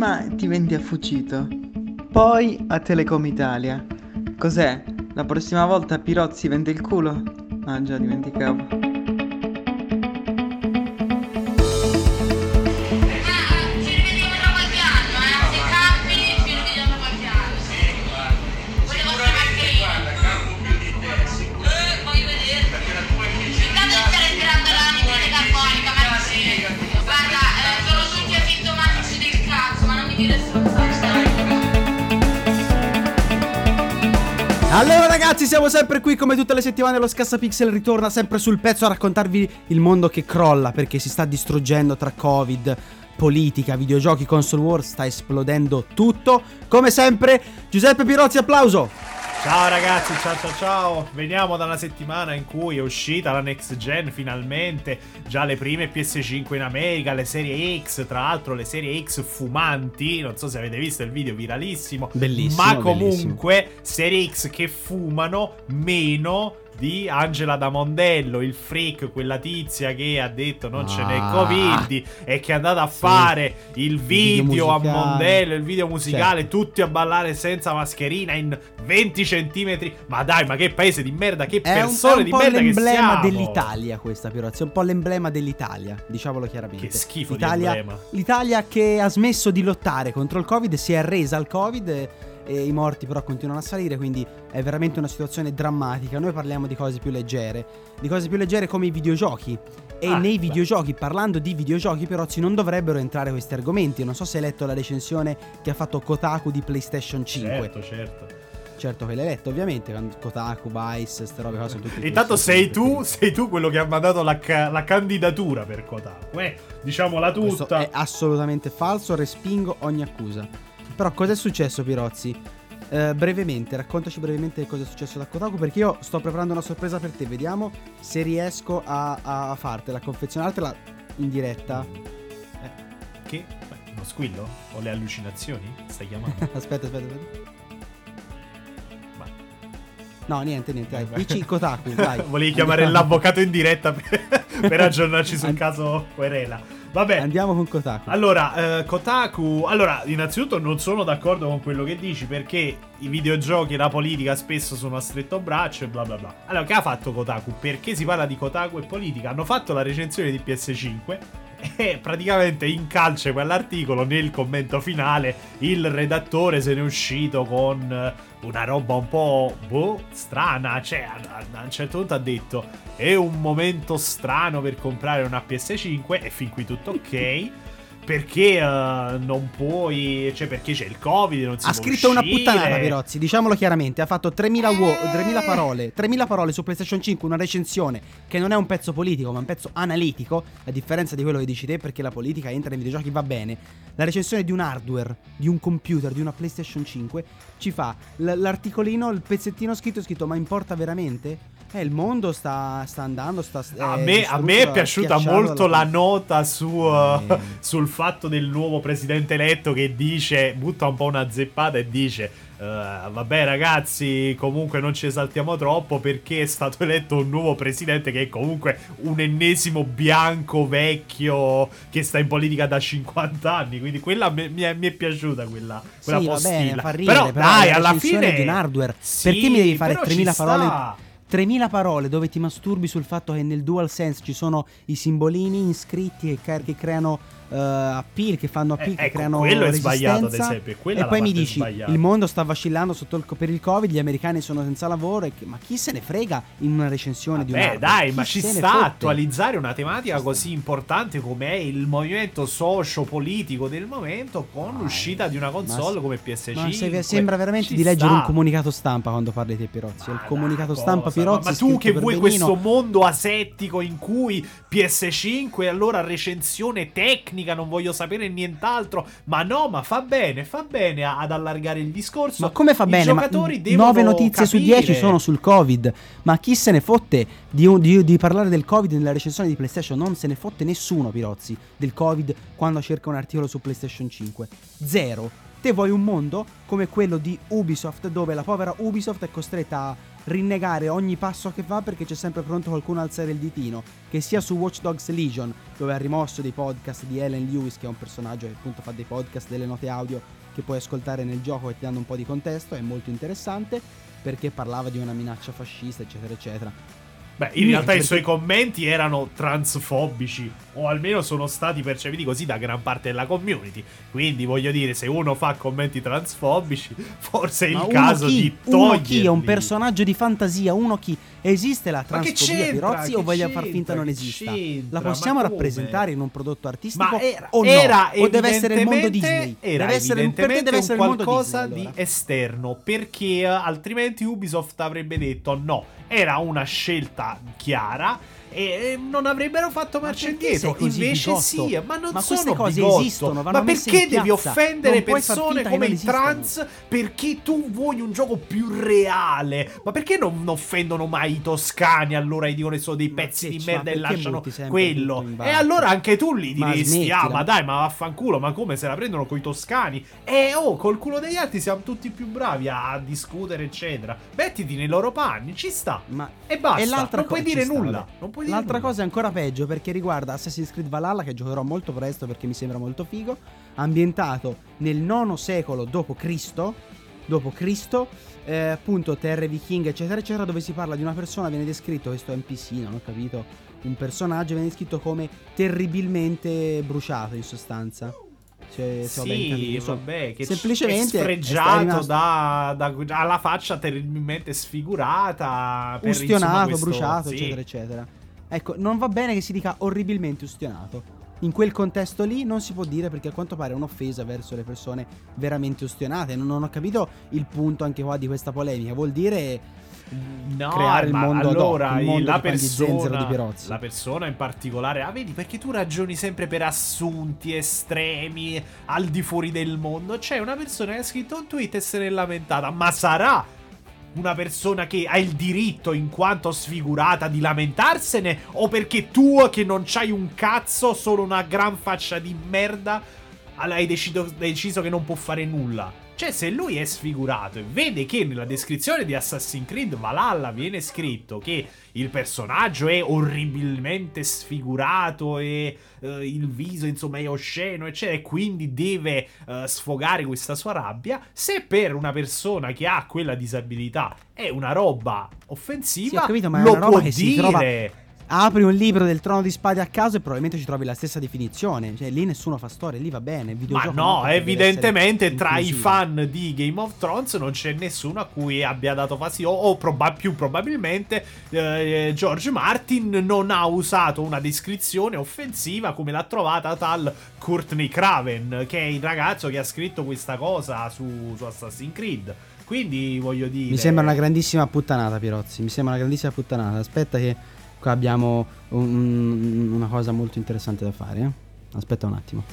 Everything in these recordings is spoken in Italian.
Prima ti vendi a Fucito, poi a Telecom Italia. Cos'è? La prossima volta Pirozzi vende il culo? Ah già, dimenticavo. Allora ragazzi siamo sempre qui come tutte le settimane lo Scassapixel ritorna sempre sul pezzo a raccontarvi il mondo che crolla perché si sta distruggendo tra covid, politica, videogiochi, console wars, sta esplodendo tutto. Come sempre Giuseppe Pirozzi applauso! Ciao ragazzi, ciao ciao ciao. Veniamo da una settimana in cui è uscita la next gen finalmente, già le prime PS5 in America, le serie X, tra l'altro le serie X fumanti, non so se avete visto il video viralissimo, Bellissimo, ma bellissimo. comunque serie X che fumano meno di Angela da Mondello, il freak, quella tizia che ha detto non ce n'è Ah. Covid e che è andata a fare il video video, a. Mondello, il video musicale, Certo. tutti a ballare senza mascherina in 20 centimetri. Ma dai, ma che paese di merda, che È persone è un di po' merda che l'emblema siamo. dell'Italia questa Pirozzi, è un po' l'emblema dell'Italia, diciamolo chiaramente. Che schifo di L'Italia. L'Italia che ha smesso di lottare contro il Covid, si è arresa al Covid e, i morti però continuano a salire, quindi è veramente una situazione drammatica. Noi parliamo di cose più leggere, di cose più leggere come i videogiochi. E Ah, nei beh. videogiochi, parlando di videogiochi, Pirozzi, non dovrebbero entrare questi argomenti. Non so se hai letto la recensione che ha fatto Kotaku di PlayStation 5. Certo, certo. Certo che l'hai letto, ovviamente. Kotaku, Vice, ste robe qua sono tutti. Intanto sei tu, sei tu quello che ha mandato la, ca- la candidatura per Kotaku. Eh, diciamola Questo tutta. è assolutamente falso, respingo ogni accusa. Però cos'è successo, Pirozzi? Eh, brevemente, raccontaci brevemente cosa è successo da Kotaku perché io sto preparando una sorpresa per te. Vediamo se riesco a, a fartela, a confezionartela in diretta. Eh, che? Uno squillo? O le allucinazioni? Stai chiamando? aspetta, aspetta, aspetta. No, niente, niente, dai. Dici Kotaku, dai. Volevi chiamare Andiamo. l'avvocato in diretta per, per aggiornarci sul And- caso querela. Vabbè. Andiamo con Kotaku. Allora, eh, Kotaku. Allora, innanzitutto non sono d'accordo con quello che dici perché i videogiochi e la politica spesso sono a stretto braccio e bla bla bla. Allora, che ha fatto Kotaku? Perché si parla di Kotaku e politica? Hanno fatto la recensione di PS5 e praticamente in calce quell'articolo nel commento finale il redattore se n'è uscito con eh, una roba un po' boh, strana, cioè a un certo punto ha detto è un momento strano per comprare una PS5 e fin qui tutto ok. Perché eh, non puoi, cioè perché c'è il Covid, non si Ha può scritto una uscire. puttanata Pirozzi, diciamolo chiaramente, ha fatto 3000, wo- 3000 parole, 3000 parole su PlayStation 5, una recensione che non è un pezzo politico, ma un pezzo analitico, a differenza di quello che dici te, perché la politica entra nei videogiochi va bene. La recensione di un hardware, di un computer, di una PlayStation 5 ci fa l- l'articolino, il pezzettino scritto scritto "Ma importa veramente?" Eh, il mondo sta, sta andando, sta A è me, a me è piaciuta molto dalla- la nota su, uh, Eh. sul fatto del nuovo presidente eletto che dice, butta un po' una zeppata e dice, "Eh, vabbè ragazzi, comunque non ci esaltiamo troppo perché è stato eletto un nuovo presidente che è comunque un ennesimo bianco vecchio che sta in politica da 50 anni, quindi quella mi, mi è, mi è piaciuta quella, quella sì, postilla. bene, ridere, però, però, dai, alla fine di un hardware. Sì, Perché mi devi fare però 3000 ci parole? sta. 3000 parole dove ti masturbi sul fatto che nel DualSense ci sono i simbolini iscritti che creano eh, appeal, che fanno appeal, Eh, che ecco, creano quello è sbagliato, ad esempio, E poi mi dici sbagliata. il mondo sta vacillando sotto il per il Covid, gli americani sono senza lavoro e ma chi se ne frega in una recensione di un Beh, hardware? dai, Chi ma ci sta attualizzare una tematica così importante come è il movimento socio-politico del momento con Dai, l'uscita di una console ma- come PS5. Ma se- sembra veramente Ci di leggere sta. un comunicato stampa quando parli te Pirozzi. Ma il comunicato dai, stampa cosa? Pirozzi ma tu scritto che vuoi questo mondo asettico in cui PS5 allora recensione tecnica, non voglio sapere nient'altro. Ma no, ma fa bene, fa bene ad allargare il discorso. Ma come fa I bene? Ma giocatori devono 9 notizie su capire. 10 sono sul Covid. Ma chi se ne fotte di, di- di parlare del Covid nella recensione di PlayStation? Non se ne fotte nessuno, Pirozzi, del Covid quando cerca un articolo su PlayStation 5. Zero. Te vuoi un mondo come quello di Ubisoft, dove la povera Ubisoft è costretta a rinnegare ogni passo che fa perché c'è sempre pronto qualcuno a alzare il ditino. Che sia su Watch Dogs Legion, dove ha rimosso dei podcast di Ellen Lewis, che è un personaggio che appunto fa dei podcast, delle note audio che puoi ascoltare nel gioco e ti danno un po' di contesto, è molto interessante perché parlava di una minaccia fascista, eccetera, eccetera. Beh, in realtà i suoi commenti erano transfobici, o almeno sono stati percepiti così da gran parte della community. Quindi voglio dire, se uno fa commenti transfobici, forse è Ma il uno caso chi? di Uno toglierli. chi? È un personaggio di fantasia, uno chi? Esiste la transfobia c'entra? Pirozzi o Che voglio far finta non esista? La possiamo rappresentare in un prodotto artistico Ma era, o no? era o deve essere il mondo Disney? Era deve essere, perché deve essere qualcosa Disney, di allora? esterno. Perché eh, altrimenti Ubisoft avrebbe detto no. Era una scelta chiara. E non avrebbero fatto Ma marcia indietro. Invece bigotto? sì, ma non Ma sono cose bigotto. esistono, Ma perché devi offendere Non persone come non i esistano. trans? Perché tu vuoi un gioco più reale? Ma perché non offendono mai i toscani? Allora e dicono che sono dei Ma pezzi di merda ma e lasciano quello. E allora anche tu li Ma diresti: Ah, smettila. ma dai, ma vaffanculo, ma come se la prendono coi toscani? E oh, col culo degli altri siamo tutti più bravi a discutere, eccetera. Mettiti nei loro panni, ci sta. Ma E basta, non puoi dire nulla. Non puoi L'altra cosa è ancora peggio perché riguarda Assassin's Creed Valhalla che giocherò molto presto perché mi sembra molto figo, ambientato nel nono secolo dopo Cristo, dopo Cristo, eh, appunto terre vichinge eccetera eccetera, dove si parla di una persona, viene descritto questo NPC, non ho capito, un personaggio viene descritto come terribilmente bruciato in sostanza. Cioè, se ho Sì, insomma, vabbè, che semplicemente è sfregiato rimasto- da, da, alla faccia terribilmente sfigurata. Ustionato, questo- bruciato, sì. eccetera, eccetera. Ecco, non va bene che si dica orribilmente ustionato. In quel contesto lì non si può dire perché a quanto pare è un'offesa verso le persone veramente ustionate. Non, non ho capito il punto anche qua di questa polemica. Vuol dire No, creare il mondo ad hoc, allora il mondo la Pan di persona, Pirozzi. la persona in particolare, ah, vedi perché tu ragioni sempre per assunti estremi al di fuori del mondo. C'è una persona che ha scritto un tweet e se n'è lamentata, ma sarà una persona che ha il diritto in quanto sfigurata di lamentarsene o perché tu che non c'hai un cazzo, solo una gran faccia di merda, hai deciso, deciso che non può fare nulla. Cioè, se lui è sfigurato e vede che nella descrizione di Assassin's Creed Valhalla viene scritto che il personaggio è orribilmente sfigurato e eh, il viso, insomma, è osceno, eccetera, e quindi deve eh, sfogare questa sua rabbia, se per una persona che ha quella disabilità è una roba offensiva, Sì, capito, ma è lo una roba può che si dire. Apri un libro del trono di spade a caso e probabilmente ci trovi la stessa definizione. Cioè, lì nessuno fa storia, lì va bene. Ma no, evidentemente tra i inclusivo. fan di Game of Thrones non c'è nessuno a cui abbia dato fastidio. O proba- più probabilmente eh, George Martin non ha usato una descrizione offensiva come l'ha trovata tal Courtney Craven, che è il ragazzo che ha scritto questa cosa su, su Assassin's Creed. Quindi voglio dire. Mi sembra una grandissima puttanata, Pirozzi. Mi sembra una grandissima puttanata. Aspetta, che qua abbiamo un- una cosa molto interessante da fare. eh. Aspetta un attimo.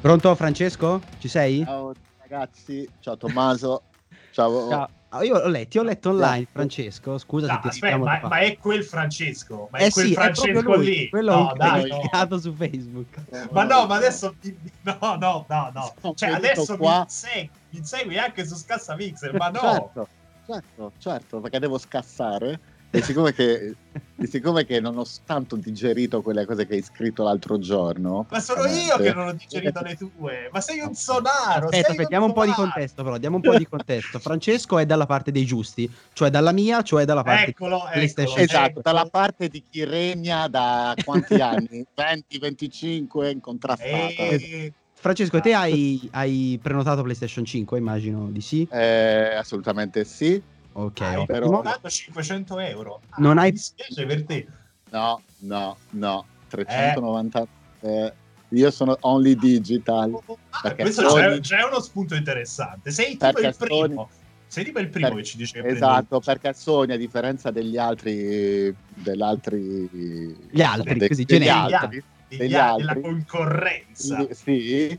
Pronto, Francesco? Ci sei? Ciao ragazzi, ciao Tommaso. Ciao. Ciao. Ah, Io ho letto, ho letto online. Francesco. Scusa No, se ti aspetta, ma, ma è quel Francesco. Ma Eh è quel sì, è Francesco proprio lui, lì. quello no, che dai, no. su Facebook. Ma no, ma adesso. No, no, no, no. Cioè, adesso qua. mi segui, mi segui anche su Scassa Mixer, ma no. Certo, certo, certo, perché devo scassare. E siccome che, e siccome che non ho tanto digerito quelle cose che hai scritto l'altro giorno. Ma sono io che non ho digerito le tue. Ma sei un sonaro. Aspetta, aspetta, diamo un po' di contesto, però. Diamo un po' di contesto. Francesco è dalla parte dei giusti, cioè dalla mia, cioè dalla parte Eccolo, PlayStation. eccolo. Esatto, ecco. dalla parte di chi regna da quanti anni? 20, 25, incontrastata. Eh, Francesco, te hai, hai prenotato PlayStation 5, immagino di sì. Eh, assolutamente sì. Ok, hai però- pagato 500 euro. Ah, Non hai- Mi dispiace per te. No, no, no. 390. eh, io sono only digital. Ah, questo Sony- già, già è uno spunto interessante. Sei tipo Perché il primo. Sony- Sei tipo il primo Per- che ci dice che Esatto, perché Sony, a differenza degli altri, degli altri, Gli altri, de- così, degli generici. altri, degli degli altri, della concorrenza. Sì, sì,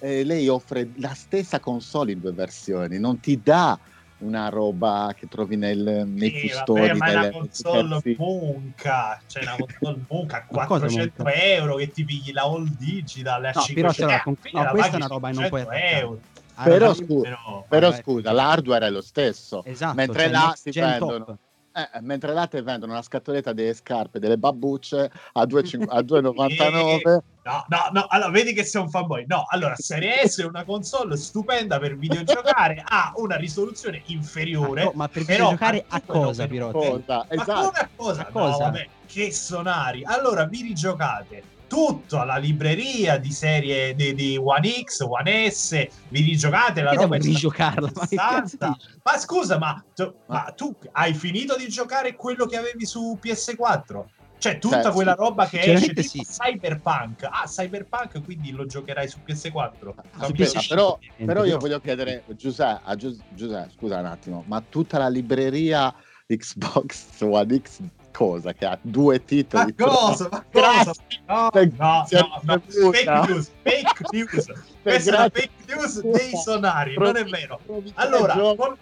eh, lei offre la stessa console in due versioni, non ti dà una roba che trovi nel, nei Sì, custodi vabbè, ma è una console sì. monca, cioè una console monca a Ma cosa 400 monca? euro che ti pigli la all digital a No, 500 però eh, con- no, la questa è una roba che non puoi 500 attaccare. euro. Però, scu- Però, però scusa, l'hardware è lo stesso. Esatto, mentre cioè là si gen vendono- top. Eh, mentre là ti vendono una scatoletta delle scarpe, delle babbucce a 2,5 a 2,99. No, no, no, allora vedi che sei un fanboy. No, allora Serie S è una console stupenda per videogiocare, ha una risoluzione inferiore. Ma, co- ma per però videogiocare a cosa, Pirotti? Cosa? Ma Esatto. come a cosa? A cosa? No, vabbè, che sonari. Allora vi rigiocate tutta la libreria di serie di, di One X, One S, vi rigiocate la Perché roba rigiocarla? Ma che cazzo 60. dici? Ma scusa, ma tu, ma tu hai finito di giocare quello che avevi su PS4? Cioè, tutta Cioè, quella roba che esce tipo sì. Cyberpunk. Ah, Cyberpunk, quindi lo giocherai su PS4. Ah, su Capito? PS5, però, però io voglio chiedere, Giuseppe, a Gius- Giuseppe, scusa un attimo, ma tutta la libreria Xbox One X cosa? Che ha due Ma titoli? cosa? Ma cosa? No, no, no, no. Fake news, fake news. Questa è la fake news dei sonari, non è vero. Allora, col,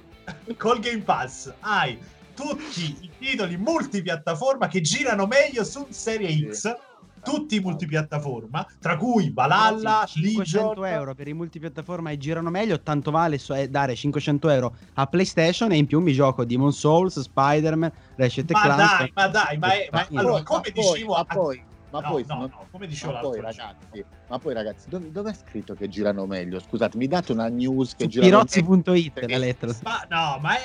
col Game Pass hai tutti i titoli multipiattaforma che girano meglio su Serie X, tutti multipiattaforma, tra cui Valhalla, 500 Legion, euro per i multipiattaforma e girano meglio, tanto vale so- eh, dare 500 euro a PlayStation e in più mi gioco Demon Souls, Spider-Man, Ratchet Ma Clank. dai, ma dai, ma, è, ma Ma allora, Ma come poi- dicevo, ma poi, ma no, poi, no, non- no, come dicevo ma poi, ragazzi, ma poi ragazzi, dove, dove è scritto che girano meglio? Scusate, mi date una news che girano Pirozzi.it la lettera. Ma no, ma è,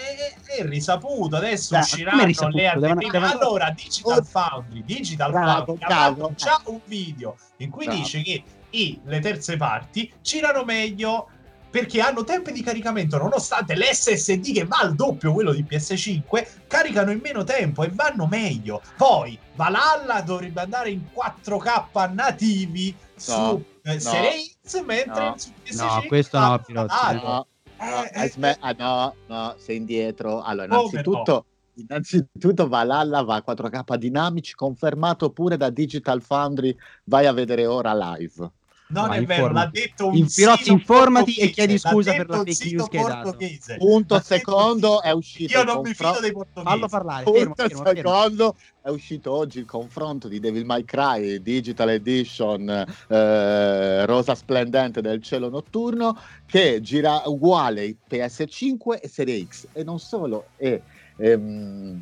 è- risaputo. Adesso Beh, usciranno risaputo? le Devono- devono- Allora, Digital Foundry, Digital Bravo, Foundry ha bravo. fatto già un video in cui Bravo. dice che i- le terze parti girano meglio perché hanno tempi di caricamento nonostante l'SSD che va al doppio quello di PS5 caricano in meno tempo e vanno meglio poi Valhalla dovrebbe andare in 4K nativi su eh, Serie X mentre no, su PS5 no, questo no, Valhalla. No, no, Eh, eh, sme- ah, no, no, sei indietro. Allora, innanzitutto, innanzitutto Valhalla va a 4K dinamici, confermato pure da Digital Foundry. Vai a vedere ora live. Non è vero, l'ha detto un In- Pirozzi, sito informati e chiedi scusa per la fake news che hai dato. Punto secondo è uscito Io non mi fido dei portoghesi. Fallo parlare, Punto fermo, fermo. secondo è uscito oggi il confronto di Devil May Cry Digital Edition eh, rosa splendente del cielo notturno che gira uguale PS5 e Serie X e non solo e ehm,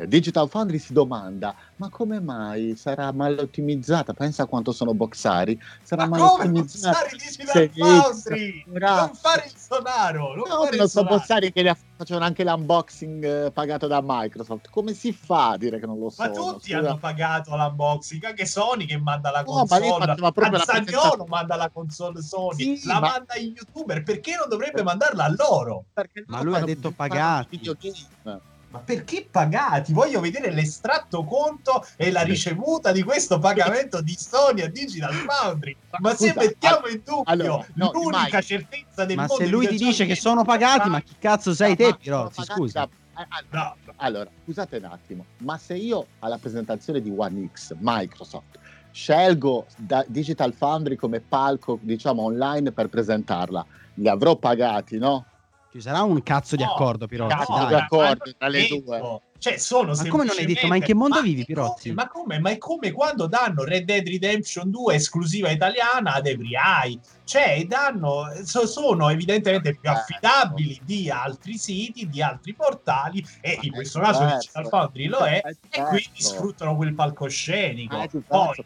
eh, Digital Foundry si domanda ma come mai sarà mal ottimizzata pensa quanto sono boxari sarà Ma mal come ottimizzata bossare Digital Foundry? Non fare il sonaro, non No, fare non il so sonaro. bossari che facevano anche l'unboxing eh, pagato da Microsoft. Come si fa a dire che non lo so? Ma tutti hanno pagato l'unboxing, anche Sony che manda la No, ma console, faceva proprio la manda la console Sony, Sì, la ma- manda ai youtuber, perché non dovrebbe mandarla a loro? Perché Ma lui ha detto pagati. videogame. Ma perché pagati? Voglio vedere l'estratto conto e la ricevuta di questo pagamento di Sony a Digital Foundry. Ma se Scusa, mettiamo in dubbio allora, no, l'unica Mike, certezza del Ma mondo se lui ti dice che sono pagati, ma chi cazzo sei te, Pirozzi? Scusa. da- eh, No, Allora, scusate un attimo, ma se io alla presentazione di One X, Microsoft, scelgo da Digital Foundry come palco, diciamo, online per presentarla, li avrò pagati, no? Ci sarà un cazzo di accordo, Pirozzi, cazzo dai. di accordo ma tra le due. Cioè, sono Ma come non hai detto? Ma in che mondo semplicemente- vivi, Ma Pirozzi? come- Ma come? Ma è come quando danno Red Dead Redemption 2 esclusiva italiana ad Every Eye. Cioè, danno, so- sono evidentemente più Eh, affidabili di altri siti, di altri portali, e in Ma questo è caso diverso. Digital Foundry lo è, e diverso. quindi sfruttano quel palcoscenico. È diverso, Poi,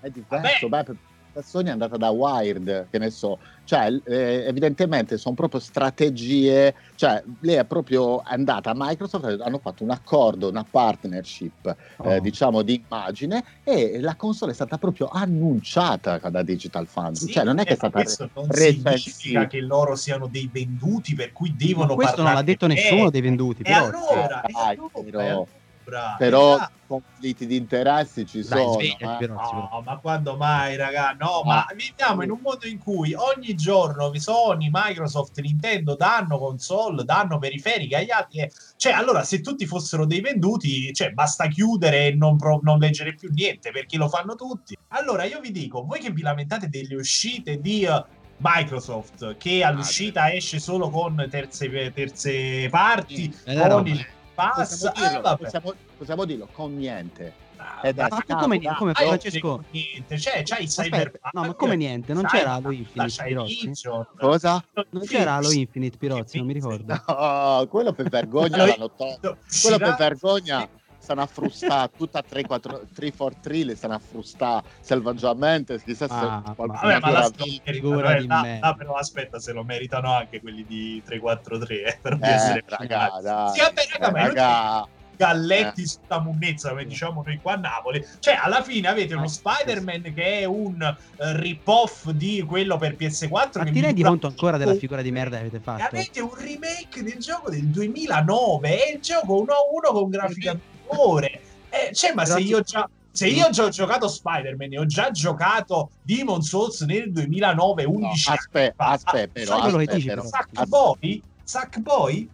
è diverso, beh, per- per Sony è andata da Wired, che ne so, cioè eh, evidentemente sono proprio strategie, cioè lei è proprio andata a Microsoft, hanno fatto un accordo, una partnership, eh, Oh. diciamo di immagine e la console è stata proprio annunciata da Digital Foundry, sì, cioè non è che è eh, ma stata questo non recensita. significa che loro siano dei venduti per cui Ma devono questo non l'ha detto nessuno dei venduti, Pirozzi. allora, e Dai, allora, però, bravi. Però Ah, conflitti di interessi ci Dai, sono. svegliati, eh. però. No, ma quando mai, raga? No, ma viviamo in un mondo in cui ogni giorno Sony, Microsoft, Nintendo danno console, danno periferiche agli altri. e- Cioè, allora, se tutti fossero dei venduti, cioè, basta chiudere e non, pro- non leggere più niente, perché lo fanno tutti. Allora, io vi dico, voi che vi lamentate delle uscite di... eh, Microsoft che all'uscita esce solo con terze, terze parti Eh, con no, il pass Possiamo dirlo, ah, possiamo, possiamo dirlo con niente. Ah, Ed è ma- come, come Ah, Francesco? niente, cioè, c'hai il Aspetta, no, ma come niente? Non c'era Halo Infinite, Pirozzi? Cosa? Non c'era Halo Infinite, Pirozzi, non mi ricordo. No, quello per vergogna l'hanno tolto. Quello per vergogna stanno a frustare tutta 3-4-3 le stanno a frustare selvaggiamente. Chissà se Ah, qualcuno Vabbè, ma la Figura di eh, là, merda. là però aspetta se lo meritano anche quelli di 343 eh, per Eh, essere raga, dai. Sì, vabbè, raga, Eh, ma raga. galletti sulla munnezza come diciamo noi qua a Napoli cioè alla fine avete uno Spider-Man che è un eh, rip-off di quello per PS4 Ma che ti rendi conto ancora della figura di merda che avete fatto? avete un remake del gioco del 2009 è il gioco 1 a 1 con grafica migliore eh, cioè ma se Grazie. io già se io già ho giocato Spider-Man e ho già giocato Demon Souls nel 2009 11 No, aspetta, aspetta, però, sai quello che dici, però. Sackboy Sackboy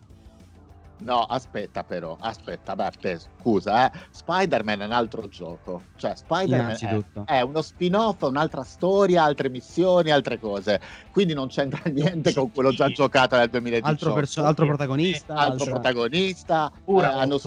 No, aspetta però, aspetta, beh, te- scusa, eh. Spider-Man è un altro gioco. Cioè, Spider-Man è, è uno spin-off, un'altra storia, altre missioni, altre cose. Quindi non c'entra niente con quello già giocato nel 2018. Altro, perso- altro protagonista, Altro altra- protagonista. pura eh, hanno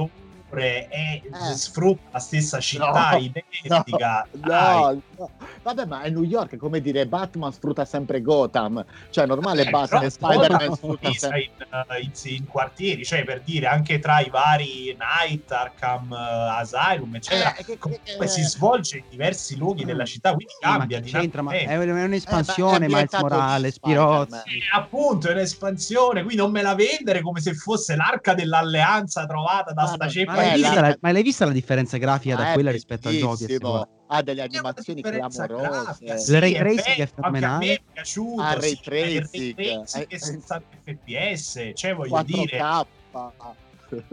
e Eh. sfrutta la stessa città No, identica No, no. Vabbè, ma è New York, come dire Batman sfrutta sempre Gotham. Cioè, è normale Eh, Batman e Spider-Man sfrutta sempre. in, uh, in- in quartieri, cioè per dire anche tra i vari Night, Arkham uh, Asylum, eccetera. Eh, che- Comunque che- si svolge in diversi luoghi della città, quindi Sì, ma cambia che c'entra? Ma è, un'espansione, Eh, ma è Morales, Spider-Man. Pirozzi. Eh, appunto, è un'espansione, qui non me la vendere come se fosse l'arca dell'alleanza trovata da Ma sta ceppa Ma l'hai, Eh, vista la- la, ma l'hai vista la differenza grafica Ma da è quella rispetto ai giochi? bellissimo. Ha delle animazioni clamorose. Il ray tracing è fenomenale. A me è piaciuto. Ah, il ray il tracing, è 60 fps, cioè voglio dire, 4K.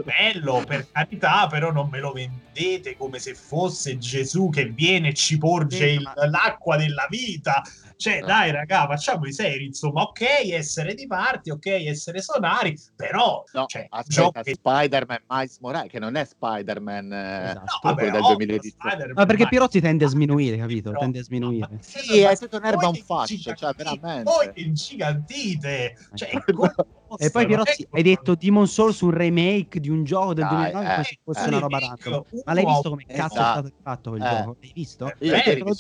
bello per carità, però non me lo vendete come se fosse Gesù che viene e ci porge Sì, il- ma- l'acqua della vita. Cioè, No. dai, raga, facciamo i seri. Insomma, ok, essere di parti, ok, essere sonari, però, No, cioè, aspetta, giochi che- Spider-Man Miles Morales, che non è Spider-Man eh, Esatto. No, vabbè, del ovvio, 2018. Spider-Man, Ma perché Pirozzi tende a sminuire, capito? Però- Tende a sminuire. ma- Sì, ma è tutto un'erba un fascio, cioè, veramente. Voi che ingigantite, cioè, Eh. E poi è hai detto Demon Souls un remake di un gioco del Dai, 2009 come eh, se fosse eh. una roba uno Ma l'hai visto come cazzo è esatto. stato fatto quel Eh. gioco? L'hai visto? Eh, Io bello, credo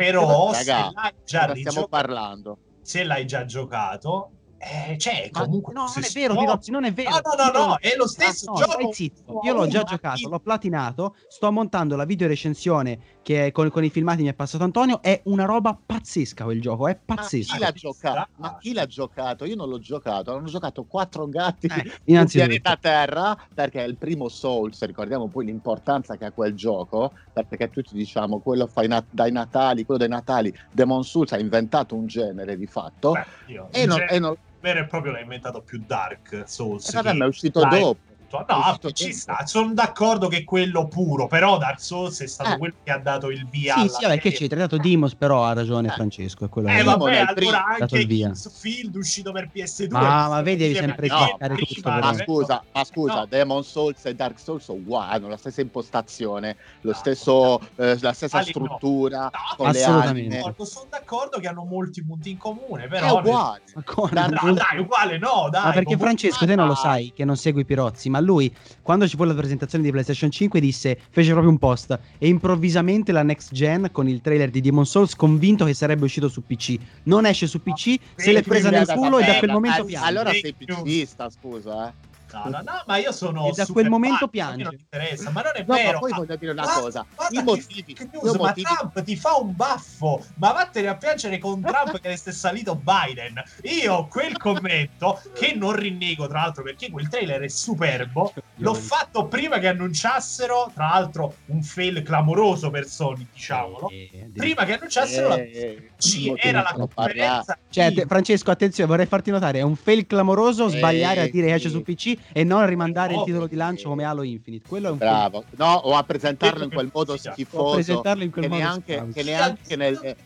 però se Raga, l'hai già rigiocato, parlando? se l'hai già giocato, eh, cioè, Ma- comunque no, non è vero, no- Pirozzi, non è vero. No, no, no, no, è lo stesso Ah, no, gioco. zitto. Io l'ho già Ma- giocato, l'ho platinato, sto montando la video recensione che con, con i filmati mi è passato Antonio, è una roba pazzesca quel gioco, è Ma pazzesco. chi l'ha giocato? Ma chi l'ha giocato? Io non l'ho giocato, hanno giocato quattro gatti Eh, innanzitutto. pianeta Terra perché è il primo Souls, ricordiamo poi l'importanza che ha quel gioco, perché tutti diciamo quello nat- dai Natali, quello dei Natali, Demon Souls ha inventato un genere di fatto Beh, io, e non, cioè, e non- vero e proprio l'ha inventato più Dark Souls. e vabbè, ma è uscito Dai, dopo. No, È uscito ci sta, sono d'accordo che è quello puro, però Dark Souls è stato Eh. quello che ha dato il via Sì, alla sì, vabbè, che serie. c'è, trattato Dimos, però ha ragione Eh. Francesco, è quello Eh che- vabbè, è allora primo, anche dato il via. Kingsfield uscito per PS2 Ma- ma vedi, devi sempre prima, tutto, Ma scusa, ma scusa, No. Demon Souls e Dark Souls sono uguali, hanno la stessa impostazione, lo No. stesso, eh, la stessa Ali no. struttura, No, con le assolutamente. anime. Sono d'accordo che hanno molti punti in comune, È però uguale. Ma come? Da- No, dai, uguale no, dai. Ma perché Francesco, te non lo sai che non segui Pirozzi, ma lui, quando ci fu la presentazione di PlayStation 5, disse, fece proprio un post e improvvisamente la next gen con il trailer di Demon Souls, convinto che sarebbe uscito su PC. Non esce su PC, se l'è presa nel culo e da quel momento Eh, piange. Allora sei. PCista, scusa, eh. No, no, no, ma io sono E da quel momento piange. Non interessa, ma non è No, vero. ma poi ma- voglio dire una guarda- cosa. I che motivi, io news, ma motivi- Trump ti fa un baffo, ma vattene a piangere con Trump che è salito Biden. Io quel commento, che non rinnego tra l'altro perché quel trailer è superbo, l'ho fatto prima che annunciassero, tra l'altro un fail clamoroso per Sony, diciamolo. Eh, Prima che annunciassero la Eh, Sì, motivi era la conferenza Cioè, Francesco, attenzione, vorrei farti notare, è un fail clamoroso Eh, sbagliare a dire che esce su PC e non rimandare il No, titolo di lancio come Halo Infinite. Quello è un Bravo. No, o a presentarlo in quel modo sia, o schifoso presentarlo in quel che modo neanche, schifoso. che neanche nel,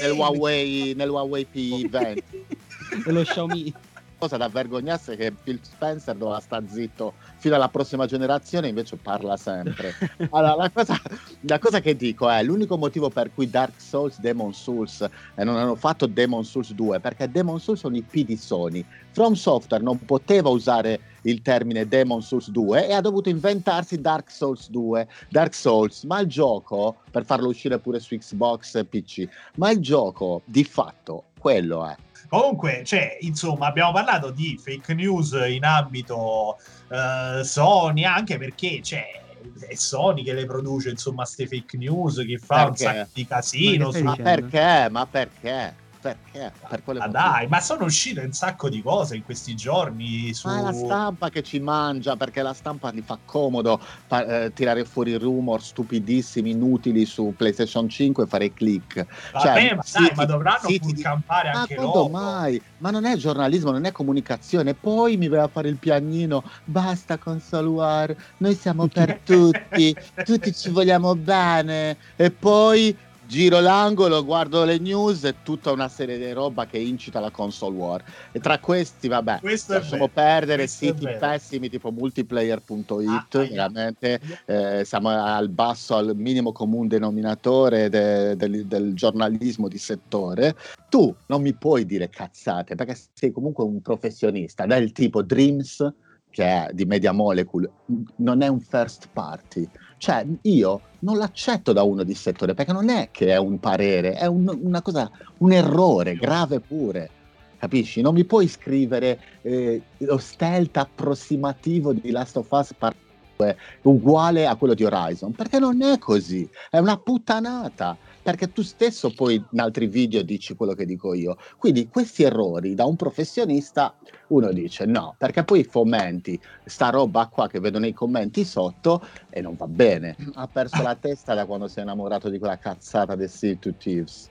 nel. Huawei, nel Huawei P20. dello Xiaomi. Cosa da vergognarsi è che Phil Spencer doveva stare zitto fino alla prossima generazione, invece parla sempre. Allora, la cosa, la cosa che dico è l'unico motivo per cui Dark Souls, Demon Souls e non hanno fatto Demon Souls 2 perché Demon Souls sono i P di Sony. From Software non poteva usare il termine Demon Souls 2 e ha dovuto inventarsi Dark Souls 2. Dark Souls, ma il gioco, per farlo uscire pure su Xbox e PC, ma il gioco di fatto quello è. Comunque, cioè, insomma, abbiamo parlato di fake news in ambito eh, Sony, anche perché c'è è Sony che le produce, insomma, queste fake news, che fa un Perché? sacco di casino. Ma perché? Ma perché? Perché? Per quale Ma motivo? dai, ma sono uscite un sacco di cose in questi giorni su... Ma è la stampa che ci mangia perché la stampa gli fa comodo pa- eh, tirare fuori rumor stupidissimi, inutili su PlayStation 5 e fare click. Vabbè, cioè, ma, siti- dai, ma dovranno siti di- campare Ma anche loro. mai? Ma non è giornalismo, non è comunicazione. Poi mi va a fare il piagnino. Basta console war, noi siamo per tutti, tutti ci vogliamo bene. E poi giro l'angolo, guardo le news e tutta una serie di roba che incita la console war. E tra questi, vabbè, Questo lasciamo perdere questo siti pessimi tipo multiplayer.it, Ah, ah, veramente eh, siamo al basso, al minimo comune denominatore de- del, del giornalismo di settore. Tu non mi puoi dire cazzate perché sei comunque un professionista del tipo Dreams, che è di Media Molecule, non è un first party. Cioè, io non l'accetto da uno di settore perché non è che è un parere, è un- una cosa, un errore grave pure. Capisci? Non mi puoi scrivere eh, lo stealth approssimativo di Last of Us Part 2 uguale a quello di Horizon, perché non è così, è una puttanata, perché tu stesso poi in altri video dici quello che dico io. Quindi questi errori da un professionista uno dice no, perché poi fomenti sta roba qua che vedo nei commenti sotto e non va bene. Ha perso la testa da quando si è innamorato di quella cazzata del Sea to Thieves.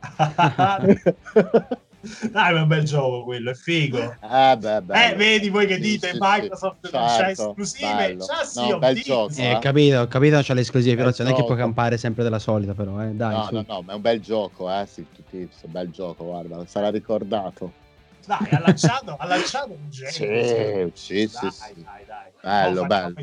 Dai, ma è un bel gioco quello, è figo. Eh, beh. Eh, vedi voi che Sì, dite sì, Microsoft sì, non c'ha certo, esclusive, bello. c'ha sì, No, ho bel gioco, Eh, eh. capito, ho capito, c'ha l'esclusiva, però Bel non è che può gioco. campare sempre della solita, però, eh. Dai, No, su. no, no, ma è un bel gioco, eh, to Thieves, un bel gioco, guarda, sarà ricordato. Dai, ha lanciato, ha lanciato un genere. Sì, sì, dai, sì, dai, dai. Bello, No, bello.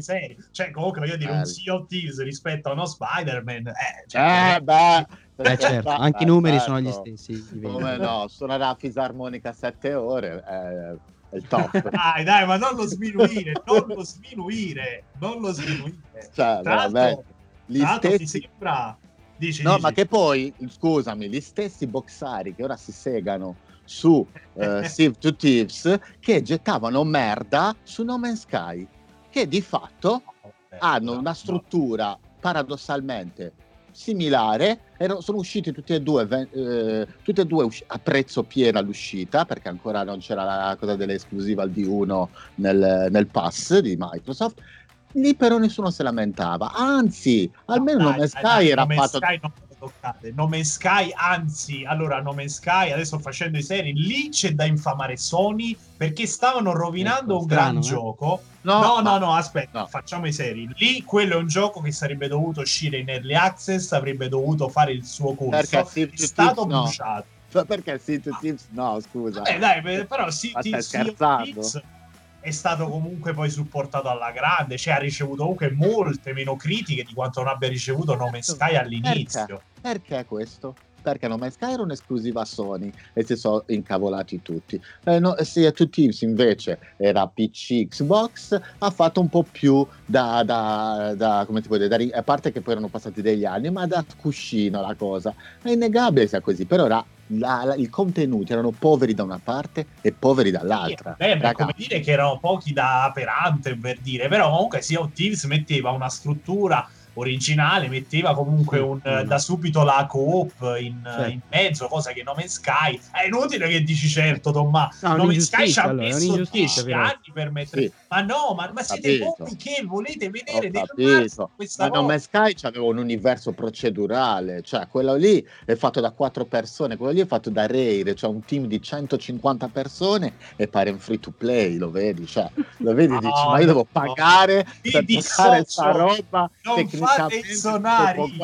Cioè, comunque voglio dire, un Bello. Sea of Thieves rispetto a uno Spider-Man. Eh, cioè, Eh, beh, Eh, certo, anche i numeri sono gli certo. stessi. Come no, suonare la fisarmonica sette ore è, è il top. Dai, dai, ma non lo sminuire, non lo sminuire, non lo sminuire. Cioè, Tra l'altro, gli tra l'altro stessi... sembra... Dici, No, dici. ma che poi, scusami, gli stessi boxari che ora si segano su eh, Sea to Thieves che gettavano merda su No Man's Sky, che di fatto Eh, hanno no, una no. struttura paradossalmente similare ero- sono usciti tutti e due eh, tutti e due usci- a prezzo pieno all'uscita perché ancora non c'era la cosa dell'esclusiva al D1 nel, nel pass di Microsoft. Lì però nessuno se lamentava anzi almeno No, dai, Man's dai, Sky dai, era fatto Sky non toccate. No Man's Sky, anzi, allora No Man's Sky, adesso facendo i seri, lì c'è da infamare Sony perché stavano rovinando Ecco, un strano, gran eh. gioco. No, no, ma- no, aspetta, no. facciamo i seri. Lì quello è un gioco che sarebbe dovuto uscire in early access, avrebbe dovuto fare il suo corso. Perché è to stato no. bruciato. Cioè, perché Sea to Thieves no scusa Eh dai, però Sea of scherzando? È stato comunque poi supportato alla grande, cioè ha ricevuto comunque molte meno critiche di quanto non abbia ricevuto No Man's Sky all'inizio. Perché questo? Perché No Man's Sky era un'esclusiva Sony e si sono incavolati tutti. Eh, no, Sea to Thieves invece era PC, Xbox, ha fatto un po' più da, da, da- come ti puoi dire, da a parte che poi erano passati degli anni, ma da cuscino la cosa. È innegabile sia così, però era la- la- i contenuti erano poveri da una parte e poveri dall'altra. Sì, beh, Raga, come dire che erano pochi da per Anthem per dire, però comunque of Thieves metteva una struttura originale, metteva comunque un, no, no. da subito la coop in, Certo. in mezzo, cosa che No Man's Sky è inutile che dici certo Tomma No, No Man's Sky ci ha allora, messo un'ingiustizia, 10 però. anni per mettere Sì. ma no, ma, ma siete voi che volete vedere questa Ma No? Man's Sky c'aveva un universo procedurale, cioè quello lì è fatto da quattro persone, quello lì è fatto da Rare, cioè un team di 150 persone e pare un free to play, lo vedi? Cioè, lo vedi dici, No, ma io devo no. pagare Vi per giocare sta roba Non fate i sonari.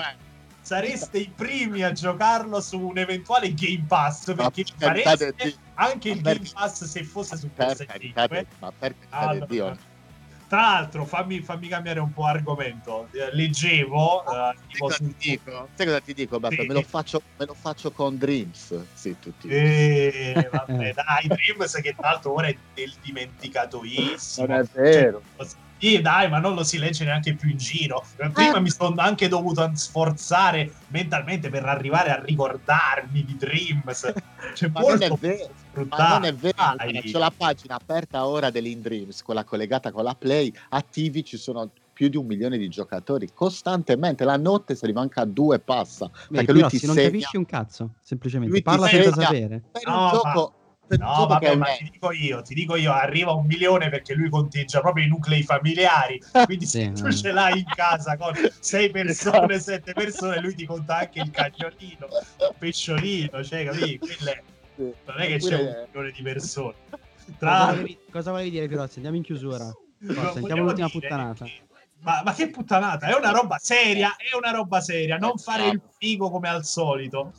sareste i primi a giocarlo su un eventuale Game Pass perché per carità fareste di anche il Game Pass se fosse su per carità di- PS5 ma per Allora, di Dio. tra l'altro fammi, fammi cambiare un po' argomento Eh, leggevo eh, Sai tipo cosa su- ti dico? Sai cosa ti dico? Sì. Me, lo faccio, me lo faccio con Dreams. Sì, tutti. Eh, vabbè, dai, Dreams che tra l'altro ora è nel dimenticatoissimo. Non è vero. Sì, dai, ma non lo si legge neanche più in giro. Prima Eh. mi sono anche dovuto sforzare mentalmente per arrivare a ricordarmi di Dreams. C'è Ma non è vero. Ma non è vero, dai. guarda, c'è la pagina aperta ora dell'In Dreams, quella collegata con la Play, attivi ci sono più di un milione di giocatori costantemente, la notte si arriva anche a due passa, Vedi, perché lui ti se non segna capisci un cazzo, semplicemente. Parla senza sapere. per No, un ma- gioco, No, vabbè, ma ti dico io, ti dico io, arriva un milione perché lui conteggia proprio i nuclei familiari. Quindi se Sì, tu no. ce l'hai in casa con sei persone, sette persone, lui ti conta anche il cagnolino, il pesciolino, cioè, capì? Quelle- Sì. non è che c'è un milione di persone. Tra Cosa volevi, cosa volevi dire, Pirozzi? Andiamo in chiusura. Volevo sentiamo l'ultima puttanata. che- Ma, ma che puttanata, è una roba seria, è una roba seria, non fare il figo come al solito.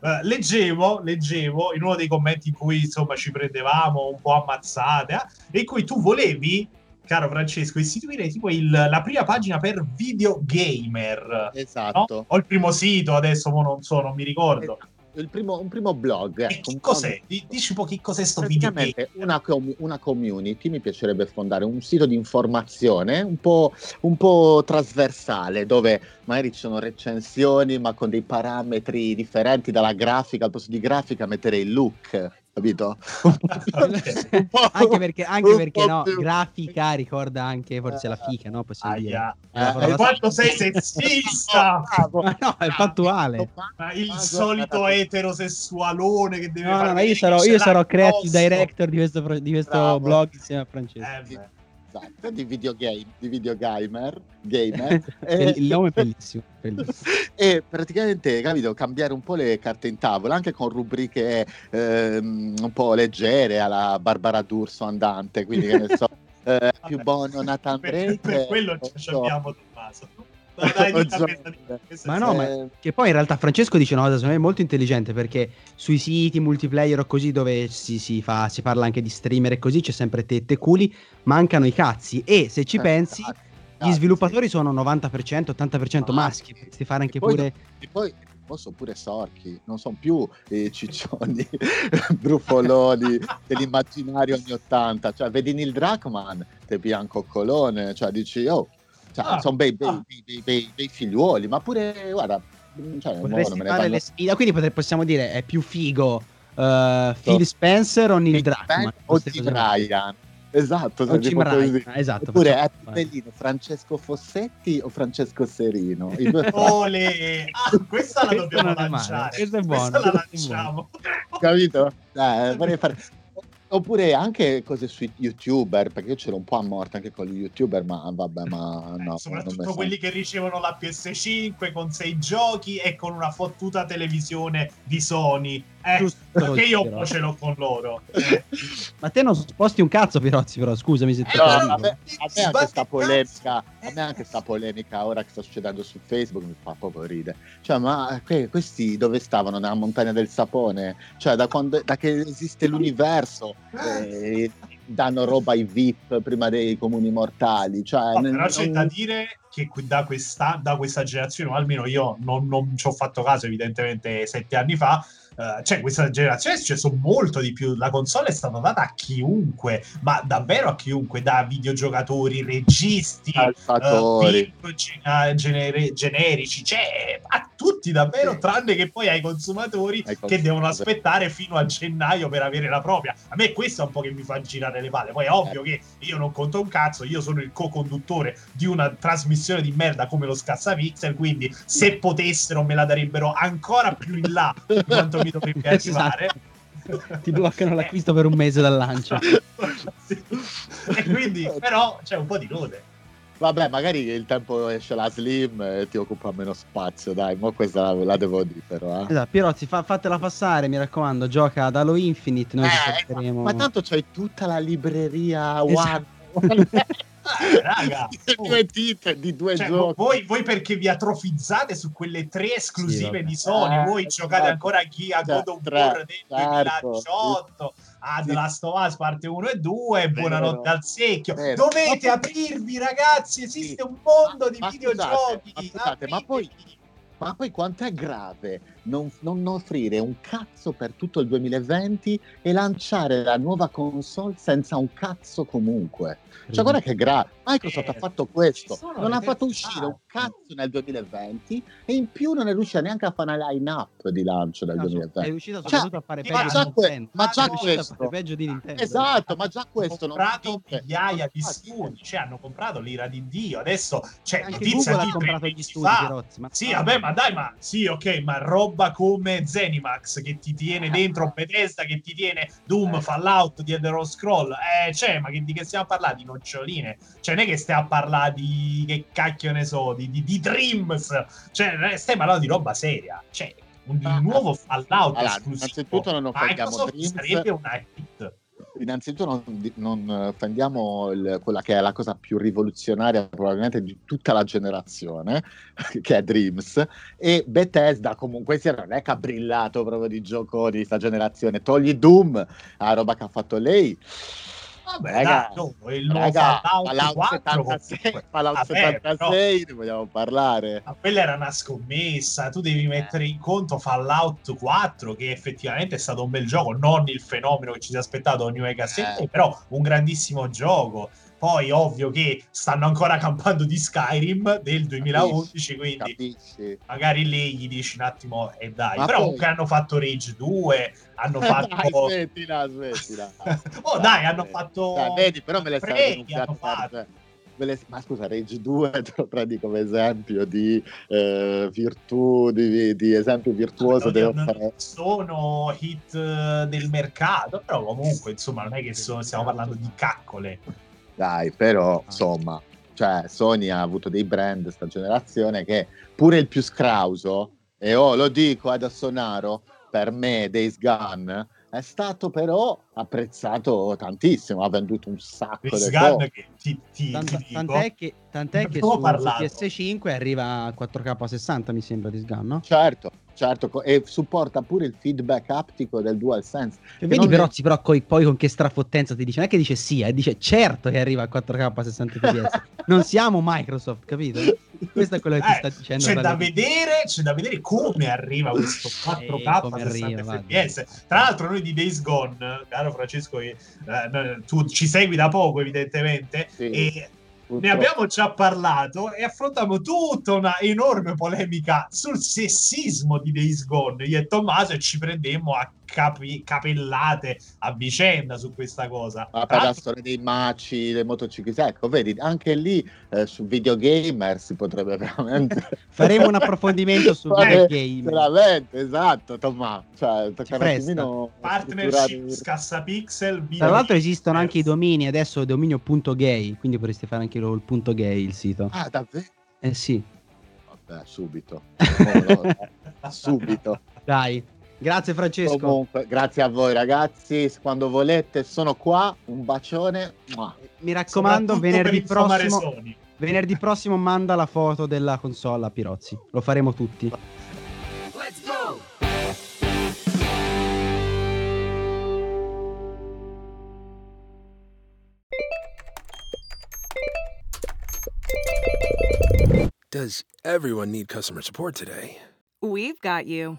Eh, leggevo, leggevo in uno dei commenti in cui insomma ci prendevamo un po' ammazzate, eh, in cui tu volevi, caro Francesco, istituire tipo il- la prima pagina per videogamer. Esatto. No? O il primo sito, adesso mo non so, non mi ricordo. Il primo, un primo blog. E ecco, che un cos'è? Di- Dici un po' che cos'è sto. Praticamente una, com- una community mi piacerebbe fondare un sito di informazione un po', un po' trasversale dove magari ci sono recensioni ma con dei parametri differenti dalla grafica al posto di grafica mettere il look capito? Anche perché, anche perché no, grafica ricorda anche forse la fica, no? Possiamo dire. Aia. È una Eh, quanto sei sessista! Ma no, è fattuale. Ma il Ma solito guarda- eterosessualone che deve No, no, fare no, io vedere sarò, io sarò creative director di questo, di questo blog insieme a Francesco. Eh. Esatto, di videogame, di videogamer, gamer. Il- il nome è e, bellissimo. bellissimo. e praticamente, capito, cambiare un po' le carte in tavola, anche con rubriche ehm, un po' leggere alla Barbara D'Urso andante, quindi che ne so, eh, più buono Nathan Per, Drake. per quello non ci so. abbiamo Tommaso. Dai, dai, questa. Ma no, ma Eh, che poi in realtà Francesco dice una cosa secondo me molto intelligente perché sui siti multiplayer o così dove si, si fa, si parla anche di streamer e così c'è sempre tette e culi, mancano i cazzi e se ci eh, pensi cazzi, gli sviluppatori sono 90%, 80% maschi, Maschi. potresti fare anche E poi pure... E poi sono pure sorchi, non sono più i ciccioni brufoloni dell'immaginario anni 80. Cioè, vedi Neil Druckmann, te bianco colone, cioè dici, oh, cioè, Ah, sono bei, bei, ah. bei, bei, bei- bei figliuoli, ma pure, guarda, cioè, Potresti non me ne fare le sfide, quindi potre- possiamo dire è più figo eh, Phil Spencer o Neil Druckmann? O cose. Ryan. Esatto, O Jim. Ryan, esatto. Oppure è più bellino Francesco Fossetti o Francesco Serino? Ole! Ah, questa la dobbiamo lanciare. questo è buono, Questa la lanciamo. capito? Eh, vorrei fare... Oppure anche cose sui youtuber, perché io ce l'ho un po' a morte anche con gli youtuber, ma vabbè, ma Eh, no. non soprattutto quelli che ricevono la PS5 con sei giochi e con una fottuta televisione di Sony. Eh, Giusto, perché io po' ce l'ho con loro. Eh, Ma te non sposti un cazzo, Pirozzi, però scusami se ti No, Eh, dico. a me, a me anche sta polemica, a me anche sta polemica ora che sta succedendo su Facebook mi fa proprio ridere. Cioè, ma que- questi dove stavano? Nella montagna del sapone? Cioè, da quando da che esiste l'universo eh, danno roba ai VIP prima dei comuni mortali. Cioè, No, nel- però c'è non- da dire che da questa, da questa generazione, o almeno io non, non ci ho fatto caso, evidentemente sette anni fa, eh, cioè questa generazione cioè, sono molto di più. La console è stata data a chiunque, ma davvero a chiunque, da videogiocatori, registi, eh, Calciatori. film gen- genere- generici, cioè a tutti davvero, Sì. tranne che poi ai consumatori Ai che consumatori. devono aspettare fino a gennaio per avere la propria. A me questo è un po' che mi fa girare le palle. Poi è ovvio che io non conto un cazzo, io sono il co-conduttore di una trasmissione di merda come lo Scassapixel, quindi se potessero me la darebbero ancora più in là di quanto mi dovrebbe arrivare. Ti bloccano l'acquisto per un mese dal lancio. Sì. E quindi, però, c'è un po' di cose. Vabbè, magari il tempo esce la Slim e ti occupa meno spazio, dai, ma questa la, la devo dire però. Eh. Esatto, Pirozzi, fa- fatela passare, mi raccomando, gioca ad Halo Infinite, noi ci Eh, porteremo... ma tanto c'hai tutta la libreria Esatto. One. Eh, raga, di oh. due titoli, di due Cioè, giochi. voi, voi perché vi atrofizzate su quelle tre esclusive Sì, di Sony, Eh, voi giocate esatto. ancora a chi a God of War del certo. 2018, a The. Last of Us parte 1 e 2, Vero. buonanotte al secchio. Vero. Dovete Ma- aprirvi, ragazzi, esiste Sì. un mondo di Ma- videogiochi. scusate, ma scusate, ma poi-. Ma poi quanto è grave non, non offrire un cazzo per tutto il 2020 e lanciare la nuova console senza un cazzo comunque? Cioè, guarda che grave. Microsoft Eh, ha fatto questo, non ha fatto uscire un cazzo nel 2020 e in più non è riuscita neanche a fare una line-up di lancio del No, so- è 2020. riuscito Cioè, soprattutto a fare ma peggio già di que- ma già È riuscito a questo- fare peggio di Nintendo. Esatto, ma già questo hanno comprato migliaia di studi, cioè hanno comprato l'ira di Dio. Adesso c'è Anche notizia Google di ha comprato gli studi, fa. Pirozzi, ma- Sì, vabbè, ma dai, ma sì, ok, ma roba come Zenimax che ti tiene dentro Bethesda, che ti tiene Doom, Eh. Fallout, The Elder Scroll, eh, cioè, ma che, di che stiamo a parlare? Di noccioline? Cioè, non è che stiamo a parlare di, che cacchio ne so, di, di, di Dreams, cioè, eh, stiamo parlando di roba seria, cioè, un, Ah, nuovo Fallout allora, esclusivo. innanzitutto non offendiamo Dreams. sarebbe una hit. Innanzitutto non, non offendiamo il- quella che è la cosa più rivoluzionaria probabilmente di tutta la generazione, che è Dreams, e Bethesda comunque sia non è che ha brillato proprio di gioco di sta generazione, togli Doom, la roba che ha fatto lei, Vabbè, Raga, dai, no, il nuovo raga, Fallout, Fallout 4 76, comunque. Fallout Vabbè, 76, ne vogliamo parlare. Ma quella era una scommessa, tu devi mettere in conto Fallout 4 che effettivamente è stato un bel gioco, non il fenomeno che ci si è aspettato New Vegas Eh. 7, però un grandissimo gioco. Poi ovvio che stanno ancora campando di Skyrim del 2011, quindi Capisci? magari lì gli dici un attimo e dai. Ma però poi- comunque hanno fatto Rage 2, hanno Dai, fatto... smettila, smettila. oh dai, hanno fatto... Dai, vedi, però me le Prey, hanno fatto. le- Ma scusa, Rage 2 te lo prendi come esempio di eh, virtù, di, di esempio virtuoso. Devo non fare... sono hit eh, del mercato, però comunque insomma non è che so- stiamo parlando di caccole. Dai, però, insomma, cioè, Sony ha avuto dei brand sta generazione che pure il più scrauso, e oh, lo dico ad Assonaro, per me Days Gone è stato però apprezzato tantissimo, ha venduto un sacco Days di Gone cose. che ti, ti- Tant- ti tant'è che, tant'è che su, su parlato. PS5 arriva a 4K a 60 mi sembra di sgan, no? Certo, certo, e supporta pure il feedback aptico del DualSense. Cioè, vedi non- però, però coi- poi con che strafottenza ti dice, non è che dice sì, eh, dice certo che arriva a 4K a 60 fps. non siamo Microsoft, capito? Questo è quello che ti Eh, sta dicendo. c'è da vedere, c'è da vedere come arriva questo 4K come a 60 arriva, guarda. fps. Tra l'altro, noi di Days Gone, caro Francesco, eh, no, tu ci segui da poco, evidentemente, Sì, e ne purtroppo. abbiamo già parlato e affrontiamo tutta una enorme polemica sul sessismo di Days Gone. Io e Tommaso ci prendemmo a capi- capellate a vicenda su questa cosa. Ma per la storia dei maci, dei motociclisti, ecco, vedi, anche lì eh, su videogamer si potrebbe veramente... Faremo un approfondimento su Fare- videogame. Veramente, esatto, Tommaso. Cioè, Partnership Scassapixel. Tra l'altro esistono Yes. anche i domini adesso dominio.gay, quindi potreste fare anche lo- il punto gay il sito. Ah, davvero? Eh sì, Vabbè, subito. No, no, subito. dai. Grazie Francesco. Comunque, grazie a voi ragazzi, quando volete sono qua, un bacione. Mua. Mi raccomando, venerdì prossimo, venerdì prossimo manda la foto della console a Pirozzi. Lo faremo tutti. Does everyone need customer support today? We've got you.